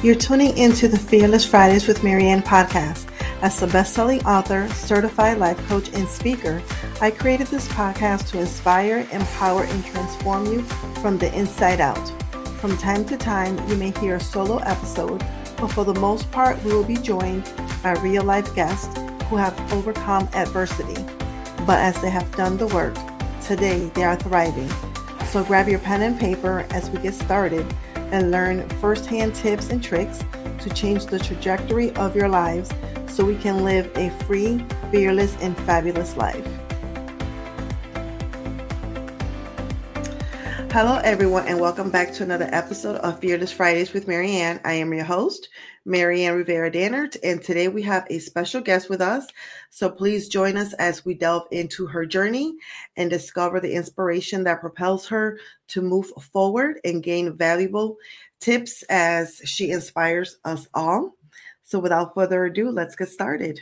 You're tuning into the Fearless Fridays with Maryann podcast. As a best-selling author, certified life coach, and speaker, I created this podcast to inspire, empower, and transform you from the inside out. From time to time, you may hear a solo episode, but for the most part, we will be joined by real-life guests who have overcome adversity. But as they have done the work, today they are thriving. So grab your pen and paper as we get started and learn firsthand tips and tricks to change the trajectory of your lives so we can live a free, fearless, and fabulous life. Hello, everyone, and welcome back to another episode of Fearless Fridays with Maryann. I am your host, Maryann Rivera Dannert, and today we have a special guest with us. So please join us as we delve into her journey and discover the inspiration that propels her to move forward and gain valuable tips as she inspires us all. So without further ado, let's get started.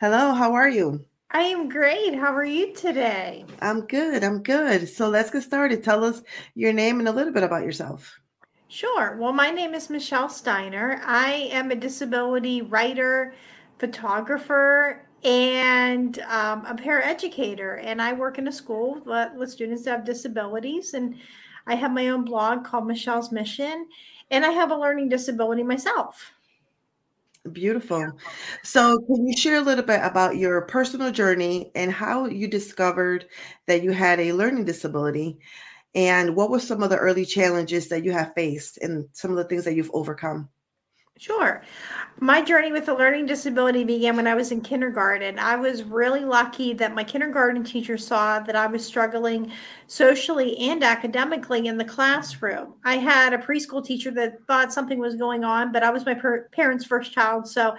Hello, how are you? I am great. How are you today? I'm good. I'm good. So let's get started. Tell us your name and a little bit about yourself. Sure. Well, my name is Michelle Steiner. I am a disability writer, photographer, and um, a paraeducator. And I work in a school with students that have disabilities. And I have my own blog called Michelle's Mission. And I have a learning disability myself. Beautiful. So, can you share a little bit about your personal journey and how you discovered that you had a learning disability? And what were some of the early challenges that you have faced and some of the things that you've overcome? Sure. My journey with a learning disability began when I was in kindergarten. I was really lucky that my kindergarten teacher saw that I was struggling socially and academically in the classroom. I had a preschool teacher that thought something was going on, but I was my per- parents' first child. So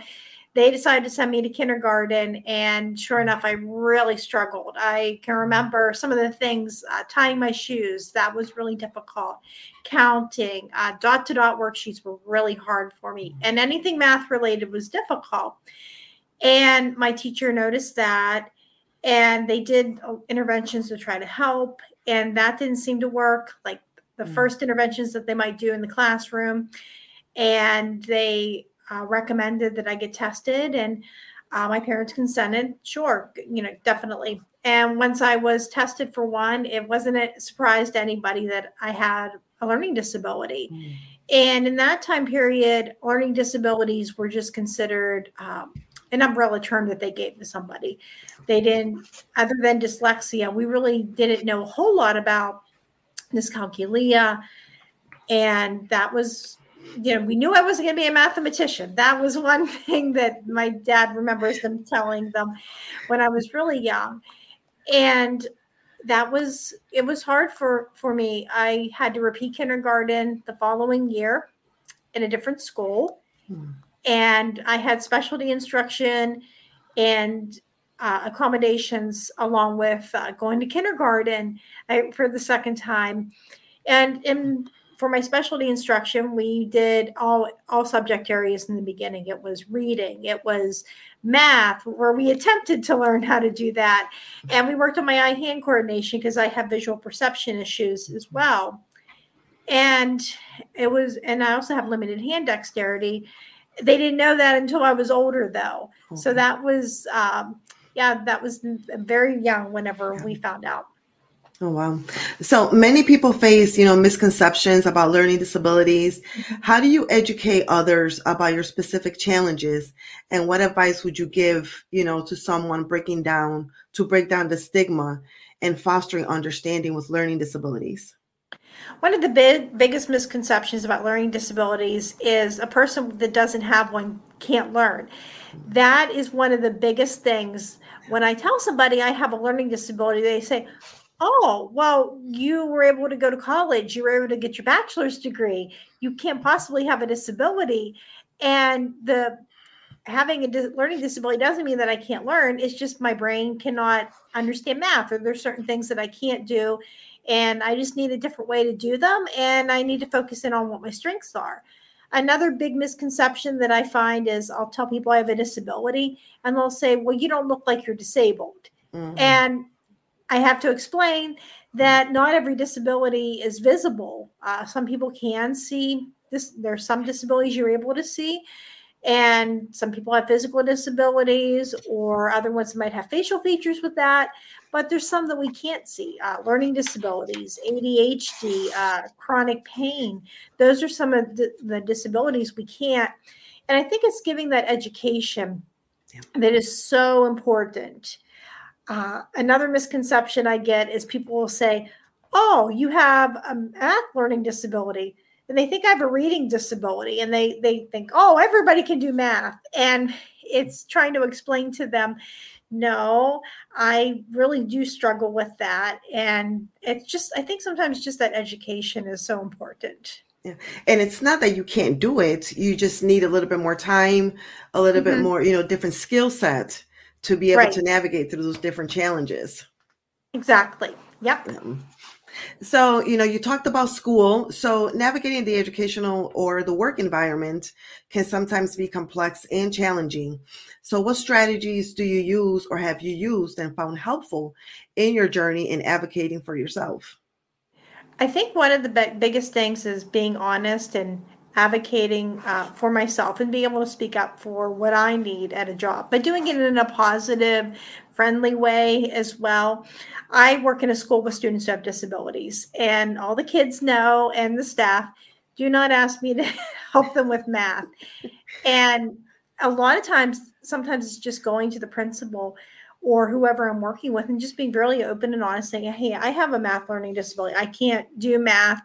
they decided to send me to kindergarten and sure enough i really struggled. I can remember some of the things uh, tying my shoes that was really difficult. Counting uh, dot to dot worksheets were really hard for me and anything math related was difficult. And my teacher noticed that and they did uh, interventions to try to help and that didn't seem to work like the mm. first interventions that they might do in the classroom and they uh, recommended that I get tested, and uh, my parents consented. Sure, you know, definitely. And once I was tested for one, it wasn't a surprise to anybody that I had a learning disability. Mm. And in that time period, learning disabilities were just considered um, an umbrella term that they gave to somebody. They didn't, other than dyslexia, we really didn't know a whole lot about dyscalculia. And that was you know, we knew I wasn't going to be a mathematician. That was one thing that my dad remembers them telling them when I was really young. And that was it was hard for for me. I had to repeat kindergarten the following year in a different school. Hmm. And I had specialty instruction and uh, accommodations along with uh, going to kindergarten I, uh, for the second time. And in for my specialty instruction, we did all all subject areas in the beginning. It was reading, it was math, where we attempted to learn how to do that, and we worked on my eye hand coordination because I have visual perception issues as well. And it was, and I also have limited hand dexterity. They didn't know that until I was older, though. Mm-hmm. So that was, um, yeah, that was very young whenever we found out. Oh wow. So many people face, you know, misconceptions about learning disabilities. Mm-hmm. How do you educate others about your specific challenges and what advice would you give, you know, to someone breaking down to break down the stigma and fostering understanding with learning disabilities? One of the big, biggest misconceptions about learning disabilities is a person that doesn't have one can't learn. That is one of the biggest things. When I tell somebody I have a learning disability, they say, oh well you were able to go to college you were able to get your bachelor's degree you can't possibly have a disability and the having a dis- learning disability doesn't mean that i can't learn it's just my brain cannot understand math or there's certain things that i can't do and i just need a different way to do them and i need to focus in on what my strengths are another big misconception that i find is i'll tell people i have a disability and they'll say well you don't look like you're disabled mm-hmm. and I have to explain that not every disability is visible. Uh, some people can see this there's some disabilities you're able to see and some people have physical disabilities or other ones might have facial features with that but there's some that we can't see uh, learning disabilities adhd uh, chronic pain those are some of the, the, disabilities we can't and i think it's giving that education yeah. that is so important uh, another misconception i get is people will say oh you have a math learning disability and they think I have a reading disability and they they think, oh, everybody can do math. And it's trying to explain to them, no, I really do struggle with that. And it's just, I think sometimes just that education is so important. Yeah. And it's not that you can't do it. You just need a little bit more time, a little mm-hmm. bit more, you know, different skill set to be able right. to navigate through those different challenges. Exactly. Yep. So, you know, you talked about school. So, navigating the educational or the work environment can sometimes be complex and challenging. So, what strategies do you use or have you used and found helpful in your journey in advocating for yourself? I think one of the be- biggest things is being honest and advocating uh, for myself and being able to speak up for what I need at a job, but doing it in a positive, friendly way as well. I work in a school with students who have disabilities, and all the kids know and the staff do not ask me to help them with math. And a lot of times, sometimes it's just going to the principal or whoever I'm working with and just being really open and honest, saying, Hey, I have a math learning disability. I can't do math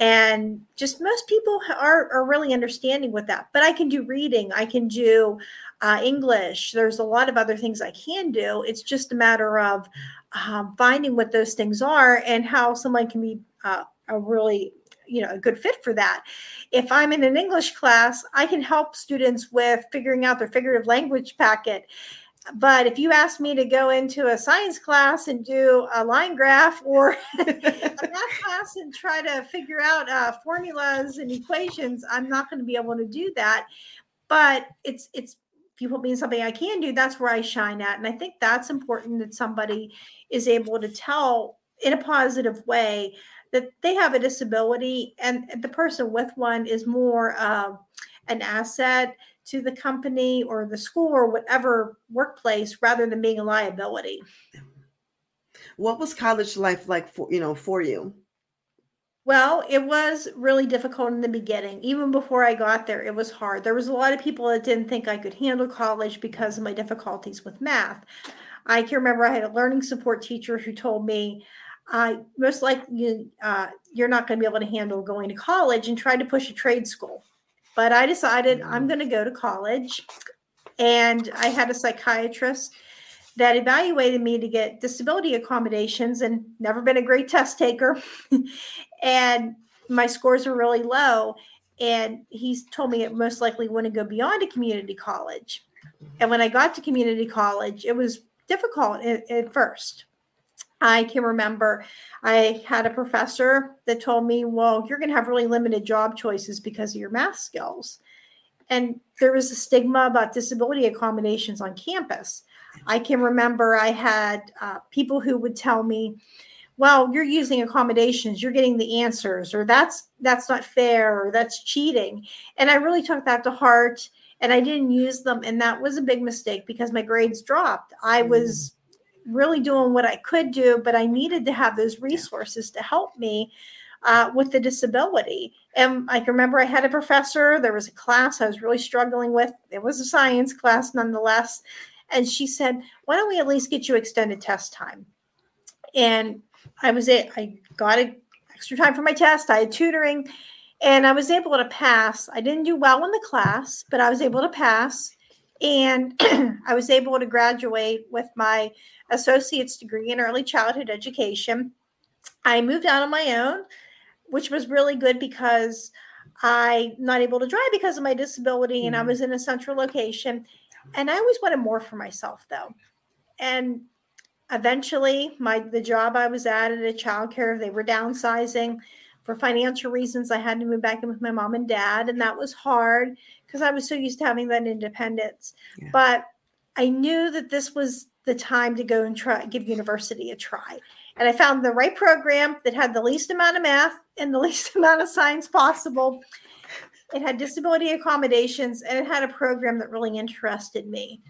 and just most people are, are really understanding with that but i can do reading i can do uh, english there's a lot of other things i can do it's just a matter of um, finding what those things are and how someone can be uh, a really you know a good fit for that. If i'm in an english class i can help students with figuring out their figurative language packet but if you ask me to go into a science class and do a line graph or a math class and try to figure out uh, formulas and equations, I'm not going to be able to do that. But it's it's if you put me in something I can do, that's where I shine at, and I think that's important that somebody is able to tell in a positive way that they have a disability and the person with one is more uh, an asset to the company or the school or whatever workplace rather than being a liability. What was college life like for you know for you? Well, it was really difficult in the beginning. Even before I got there, it was hard. There was a lot of people that didn't think I could handle college because of my difficulties with math. I can remember I had a learning support teacher who told me, "I most likely uh, you're not going to be able to handle going to college and try to push a trade school." But I decided I'm mm. going to go to college. And I had a psychiatrist that evaluated me to get disability accommodations and never been a great test taker. and my scores were really low. And he told me it most likely wouldn't go beyond a community college. And when I got to community college, it was difficult at, at first. I can remember I had a professor that told me, Well, you're going to have really limited job choices because of your math skills. And there was a stigma about disability accommodations on campus. I can remember I had uh, people who would tell me, well you're using accommodations you're getting the answers or that's that's not fair or that's cheating and i really took that to heart and i didn't use them and that was a big mistake because my grades dropped i was really doing what I could do, but I needed to have those resources to help me uh, with the disability. And I can remember I had a professor, there was a class I was really struggling with. It was a science class nonetheless. And she said, Why don't we at least get you extended test time? And I was it, I got extra time for my test, I had tutoring, and I was able to pass. I didn't do well in the class, but I was able to pass. And I was able to graduate with my associate's degree in early childhood education. I moved out on my own, which was really good because I'm not able to drive because of my disability and mm-hmm. I was in a central location. And I always wanted more for myself though. And eventually my the job I was at at a childcare, they were downsizing for financial reasons. I had to move back in with my mom and dad, and that was hard because I was so used to having that independence. Yeah. But I knew that this was the time to go and try give university a try. And I found the right program that had the least amount of math and the least amount of science possible. it had disability accommodations and it had a program that really interested me.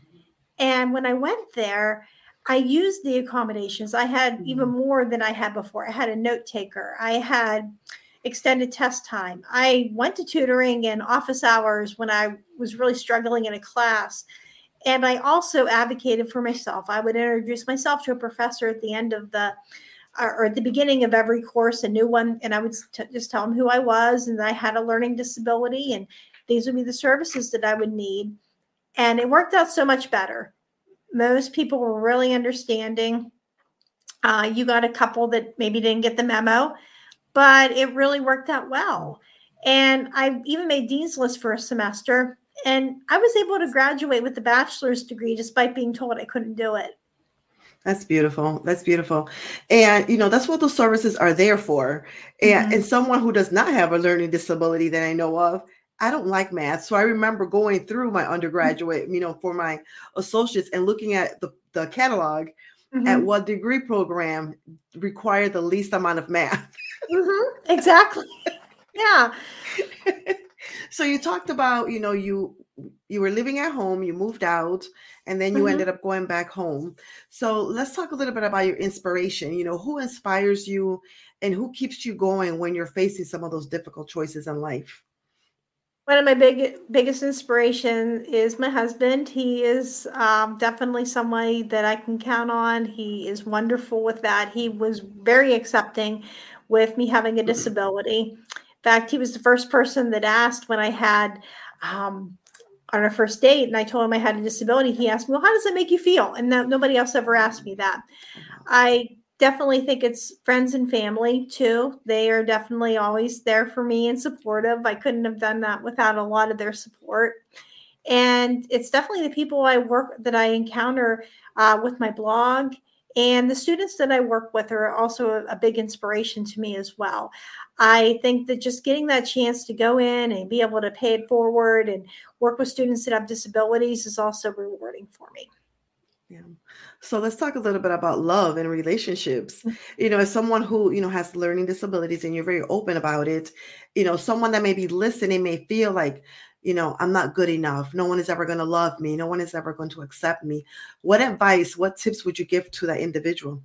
And when I went there, I used the accommodations. I had even mm-hmm. more than I had before. I had a note taker. I had extended test time. I went to tutoring and office hours when I was really struggling in a class. And I also advocated for myself. I would introduce myself to a professor at the end of the or at the beginning of every course, a new one, and I would t- just tell them who I was and I had a learning disability, and these would be the services that I would need. And it worked out so much better. Most people were really understanding. Uh, you got a couple that maybe didn't get the memo, but it really worked out well. And I even made Dean's List for a semester, and I was able to graduate with a bachelor's degree despite being told I couldn't do it. That's beautiful. That's beautiful. And you know, that's what those services are there for. And mm-hmm. and someone who does not have a learning disability that I know of, I don't like math. So I remember going through my undergraduate, you know, for my associates and looking at the, the catalog mm-hmm. at what degree program required the least amount of math. Mm-hmm. Exactly. yeah. so you talked about, you know, you you were living at home, you moved out, and then you mm-hmm. ended up going back home. So let's talk a little bit about your inspiration. You know, who inspires you and who keeps you going when you're facing some of those difficult choices in life? One of my big biggest inspiration is my husband. He is um, definitely somebody that I can count on. He is wonderful with that. He was very accepting with me having a disability. In fact, he was the first person that asked when I had um, on our first date and I told him I had a disability, he asked me, Well, how does that make you feel? And no, nobody else ever asked me that. I definitely think it's friends and family too. They are definitely always there for me and supportive. I couldn't have done that without a lot of their support. And it's definitely the people I work that I encounter uh, with my blog and the students that I work with are also a, a, big inspiration to me as well. I think that just getting that chance to go in and be able to pay it forward and work with students that have disabilities is also rewarding for me. Yeah. So let's talk a little bit about love and relationships. Mm. You know, as someone who, you know, has learning disabilities and you're very open about it, you know, someone that may be listening may feel like, you know, I'm not good enough. No one is ever going to love me. No one is ever going to accept me. What advice, what tips would you give to that individual?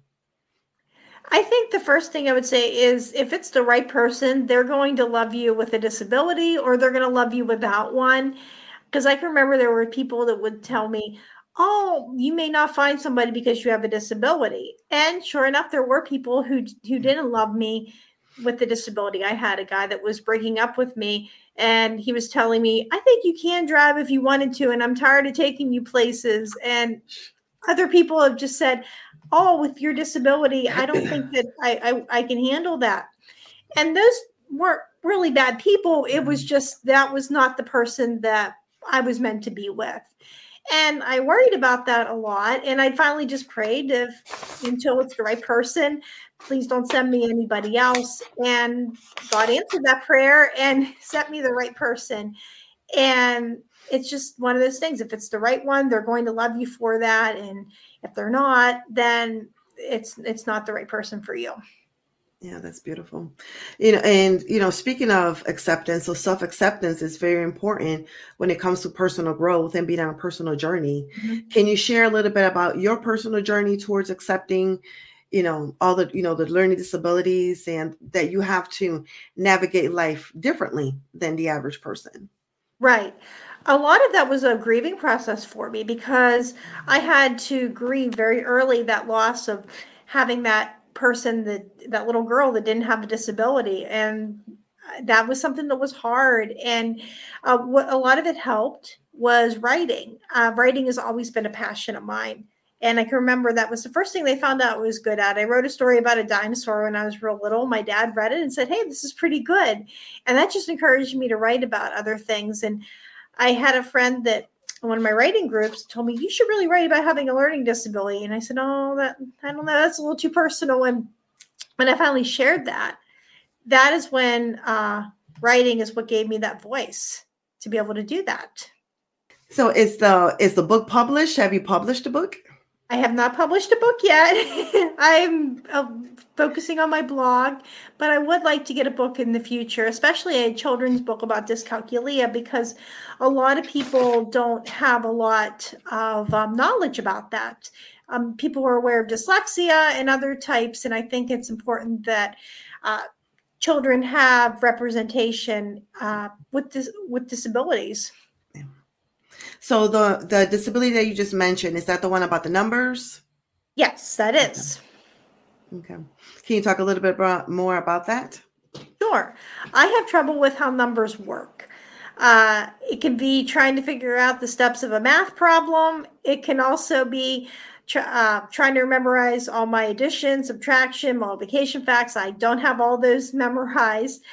I think the first thing I would say is if it's the right person, they're going to love you with a disability or they're going to love you without one. Because I can remember there were people that would tell me, oh, you may not find somebody because you have a disability. And sure enough, there were people who who didn't love me with the disability. I had a guy that was breaking up with me and he was telling me, I think you can drive if you wanted to, and I'm tired of taking you places. And other people have just said, Oh, with your disability, I don't think that I, I, I can handle that. And those weren't really bad people. It was mm-hmm. just that was not the person that I was meant to be with. And I worried about that a lot. And I finally just prayed if until it's the right person, please don't send me anybody else. And God answered that prayer and sent me the right person. And it's just one of those things. If it's the right one, they're going to love you for that. And if they're not, then it's it's not the right person for you. Yeah, that's beautiful. You know, and you know, speaking of acceptance, so self-acceptance is very important when it comes to personal growth and being on a personal journey. Mm-hmm. Can you share a little bit about your personal journey towards accepting, you know, all the, you know, the learning disabilities and that you have to navigate life differently than the average person? Right. A lot of that was a grieving process for me because I had to grieve very early that loss of having that person that that little girl that didn't have a disability and that was something that was hard and uh, what a lot of it helped was writing uh, writing has always been a passion of mine and i can remember that was the first thing they found out I was good at. I wrote a story about a dinosaur when i was real little. My dad read it and said hey this is pretty good. And that just encouraged me to write about other things. And i had a friend that one of my writing groups told me you should really write about having a learning disability. And i said oh that i don't know. That's a little too personal. And when i finally shared that that is when uh, writing is what gave me that voice to be able to do that. So is the is the book published? Have you published a book I have not published a book yet. I'm uh, focusing on my blog, but I would like to get a book in the future, especially a children's book about dyscalculia, because a lot of people don't have a lot of um, knowledge about that. Um, people are aware of dyslexia and other types, and I think it's important that uh, children have representation uh, with dis- with disabilities. So the the disability that you just mentioned is that the one about the numbers? Yes, that is. Okay. okay. Can you talk a little bit about, more about that? Sure. I have trouble with how numbers work. Uh, it can be trying to figure out the steps of a math problem. It can also be uh, trying to memorize all my addition, subtraction, multiplication facts. I don't have all those memorized.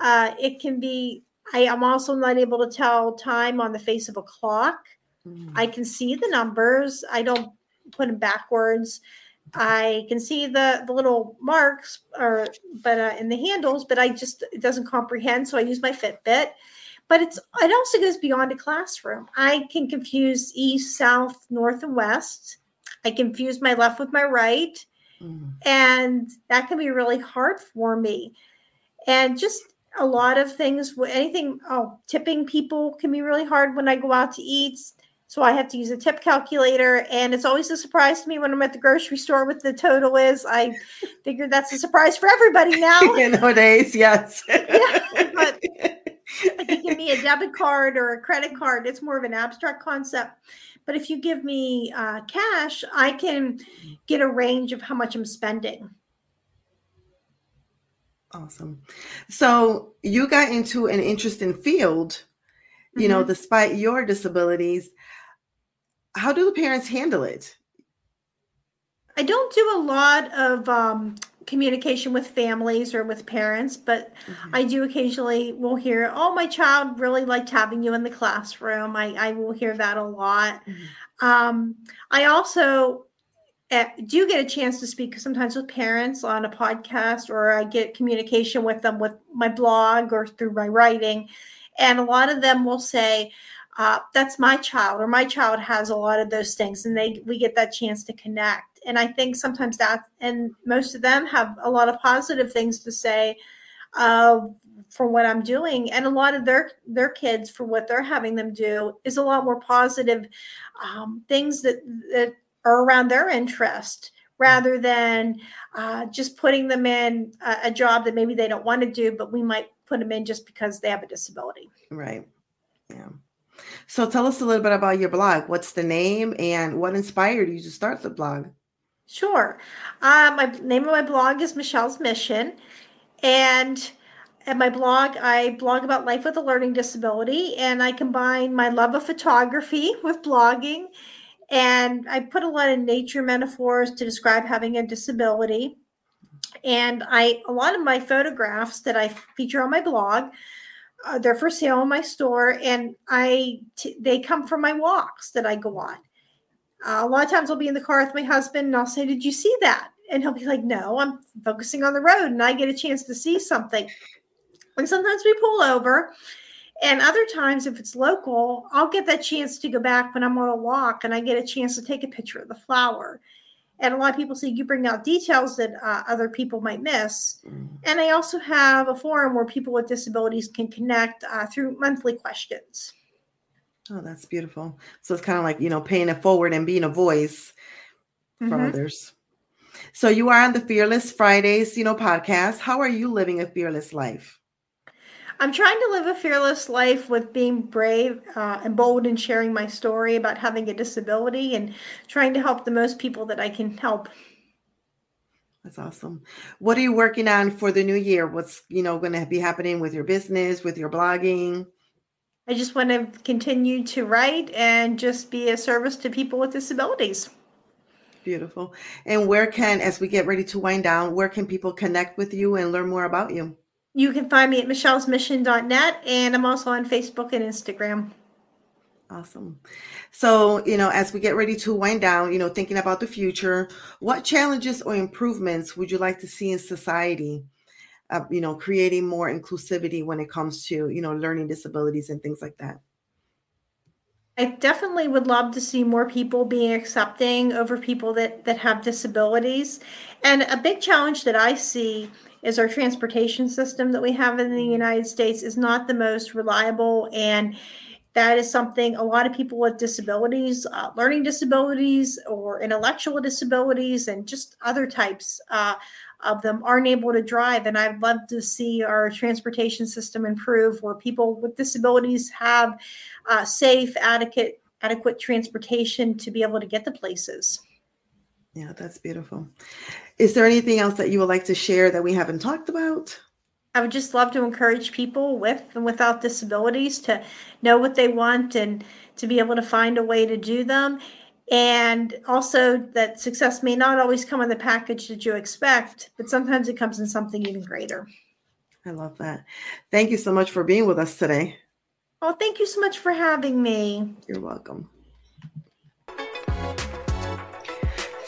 Uh, it can be I am also not able to tell time on the face of a clock. Mm. I can see the numbers. I don't put them backwards. I can see the the little marks or but uh, in the handles, but I just it doesn't comprehend. So I use my Fitbit. But it's it also goes beyond a classroom. I can confuse east, south, north, and west. I confuse my left with my right, mm. and that can be really hard for me. And just a lot of things anything oh tipping people can be really hard when i go out to eat so i have to use a tip calculator and it's always a surprise to me when i'm at the grocery store what the total is. I figured that's a surprise for everybody now. Nowadays yes. Yeah, but if you give me a debit card or a credit card it's more of an abstract concept. But if you give me uh, cash i can get a range of how much i'm spending Awesome. So you got into an interesting field, you mm-hmm. know, despite your disabilities. How do the parents handle it? I don't do a lot of um, communication with families or with parents, but mm-hmm. I do occasionally will hear, "Oh, my child really liked having you in the classroom." I, I will hear that a lot. Mm-hmm. Um, I also do get a chance to speak sometimes with parents on a podcast or I get communication with them with my blog or through my writing. And a lot of them will say, uh, that's my child or my child has a lot of those things and they we get that chance to connect and i think sometimes that and most of them have a lot of positive things to say uh, for what i'm doing and a lot of their their kids for what they're having them do is a lot more positive um, things that that are around their interest rather than uh, just putting them in a, a, job that maybe they don't want to do, but we might put them in just because they have a disability. Right. Yeah. So tell us a little bit about your blog. What's the name and what inspired you to start the blog? Sure. Uh, my name of my blog is Michelle's Mission. And at my blog, I blog about life with a learning disability, and I combine my love of photography with blogging and I put a lot of nature metaphors to describe having a disability. And I, a lot of my photographs that I feature on my blog, uh, they're for sale in my store, and I t- they come from my walks that I go on. Uh, a lot of times I'll be in the car with my husband, and I'll say, "Did you see that?" And he'll be like, "No, I'm focusing on the road," and I get a chance to see something. And sometimes we pull over, and other times, if it's local, I'll get that chance to go back when I'm on a walk and I get a chance to take a picture of the flower. And a lot of people say you bring out details that uh, other people might miss. Mm. And I also have a forum where people with disabilities can connect uh, through monthly questions. Oh, that's beautiful. So it's kind of like, you know, paying it forward and being a voice mm-hmm. for others. So you are on the Fearless Fridays, you know, podcast. How are you living a fearless life? I'm trying to live a fearless life with being brave uh, and bold and sharing my story about having a disability and trying to help the most people that I can help. That's awesome. What are you working on for the new year? What's you know going to be happening with your business, with your blogging? I just want to continue to write and just be a service to people with disabilities. Beautiful. And where can, as we get ready to wind down, where can people connect with you and learn more about you? You can find me at michellesmission.net and I'm also on Facebook and Instagram. Awesome. So, you know, as we get ready to wind down, you know, thinking about the future, what challenges or improvements would you like to see in society? Uh, you know, creating more inclusivity when it comes to, you know, learning disabilities and things like that. I definitely would love to see more people being accepting over people that, that have disabilities. And a big challenge that I see is our transportation system that we have in the United States is not the most reliable and that is something a lot of people with disabilities, uh, learning disabilities, or intellectual disabilities, and just other types uh, of them aren't able to drive. And I'd love to see our transportation system improve where people with disabilities have uh, safe, adequate, adequate transportation to be able to get to places. Yeah, that's beautiful. Is there anything else that you would like to share that we haven't talked about? I would just love to encourage people with and without disabilities to know what they want and to be able to find a way to do them. And also that success may not always come in the package that you expect, but sometimes it comes in something even greater. I love that. Thank you so much for being with us today. Oh, thank you so much for having me. You're welcome.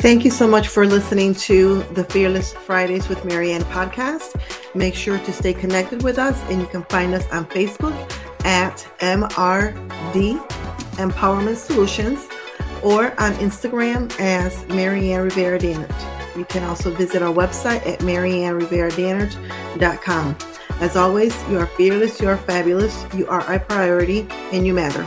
Thank you so much for listening to the Fearless Fridays with Maryann podcast. Make sure to stay connected with us, and you can find us on Facebook at MRD Empowerment Solutions or on Instagram as Maryann Rivera Dannert. You can also visit our website at maryannrivera As always, you are fearless, you are fabulous, you are a priority, and you matter.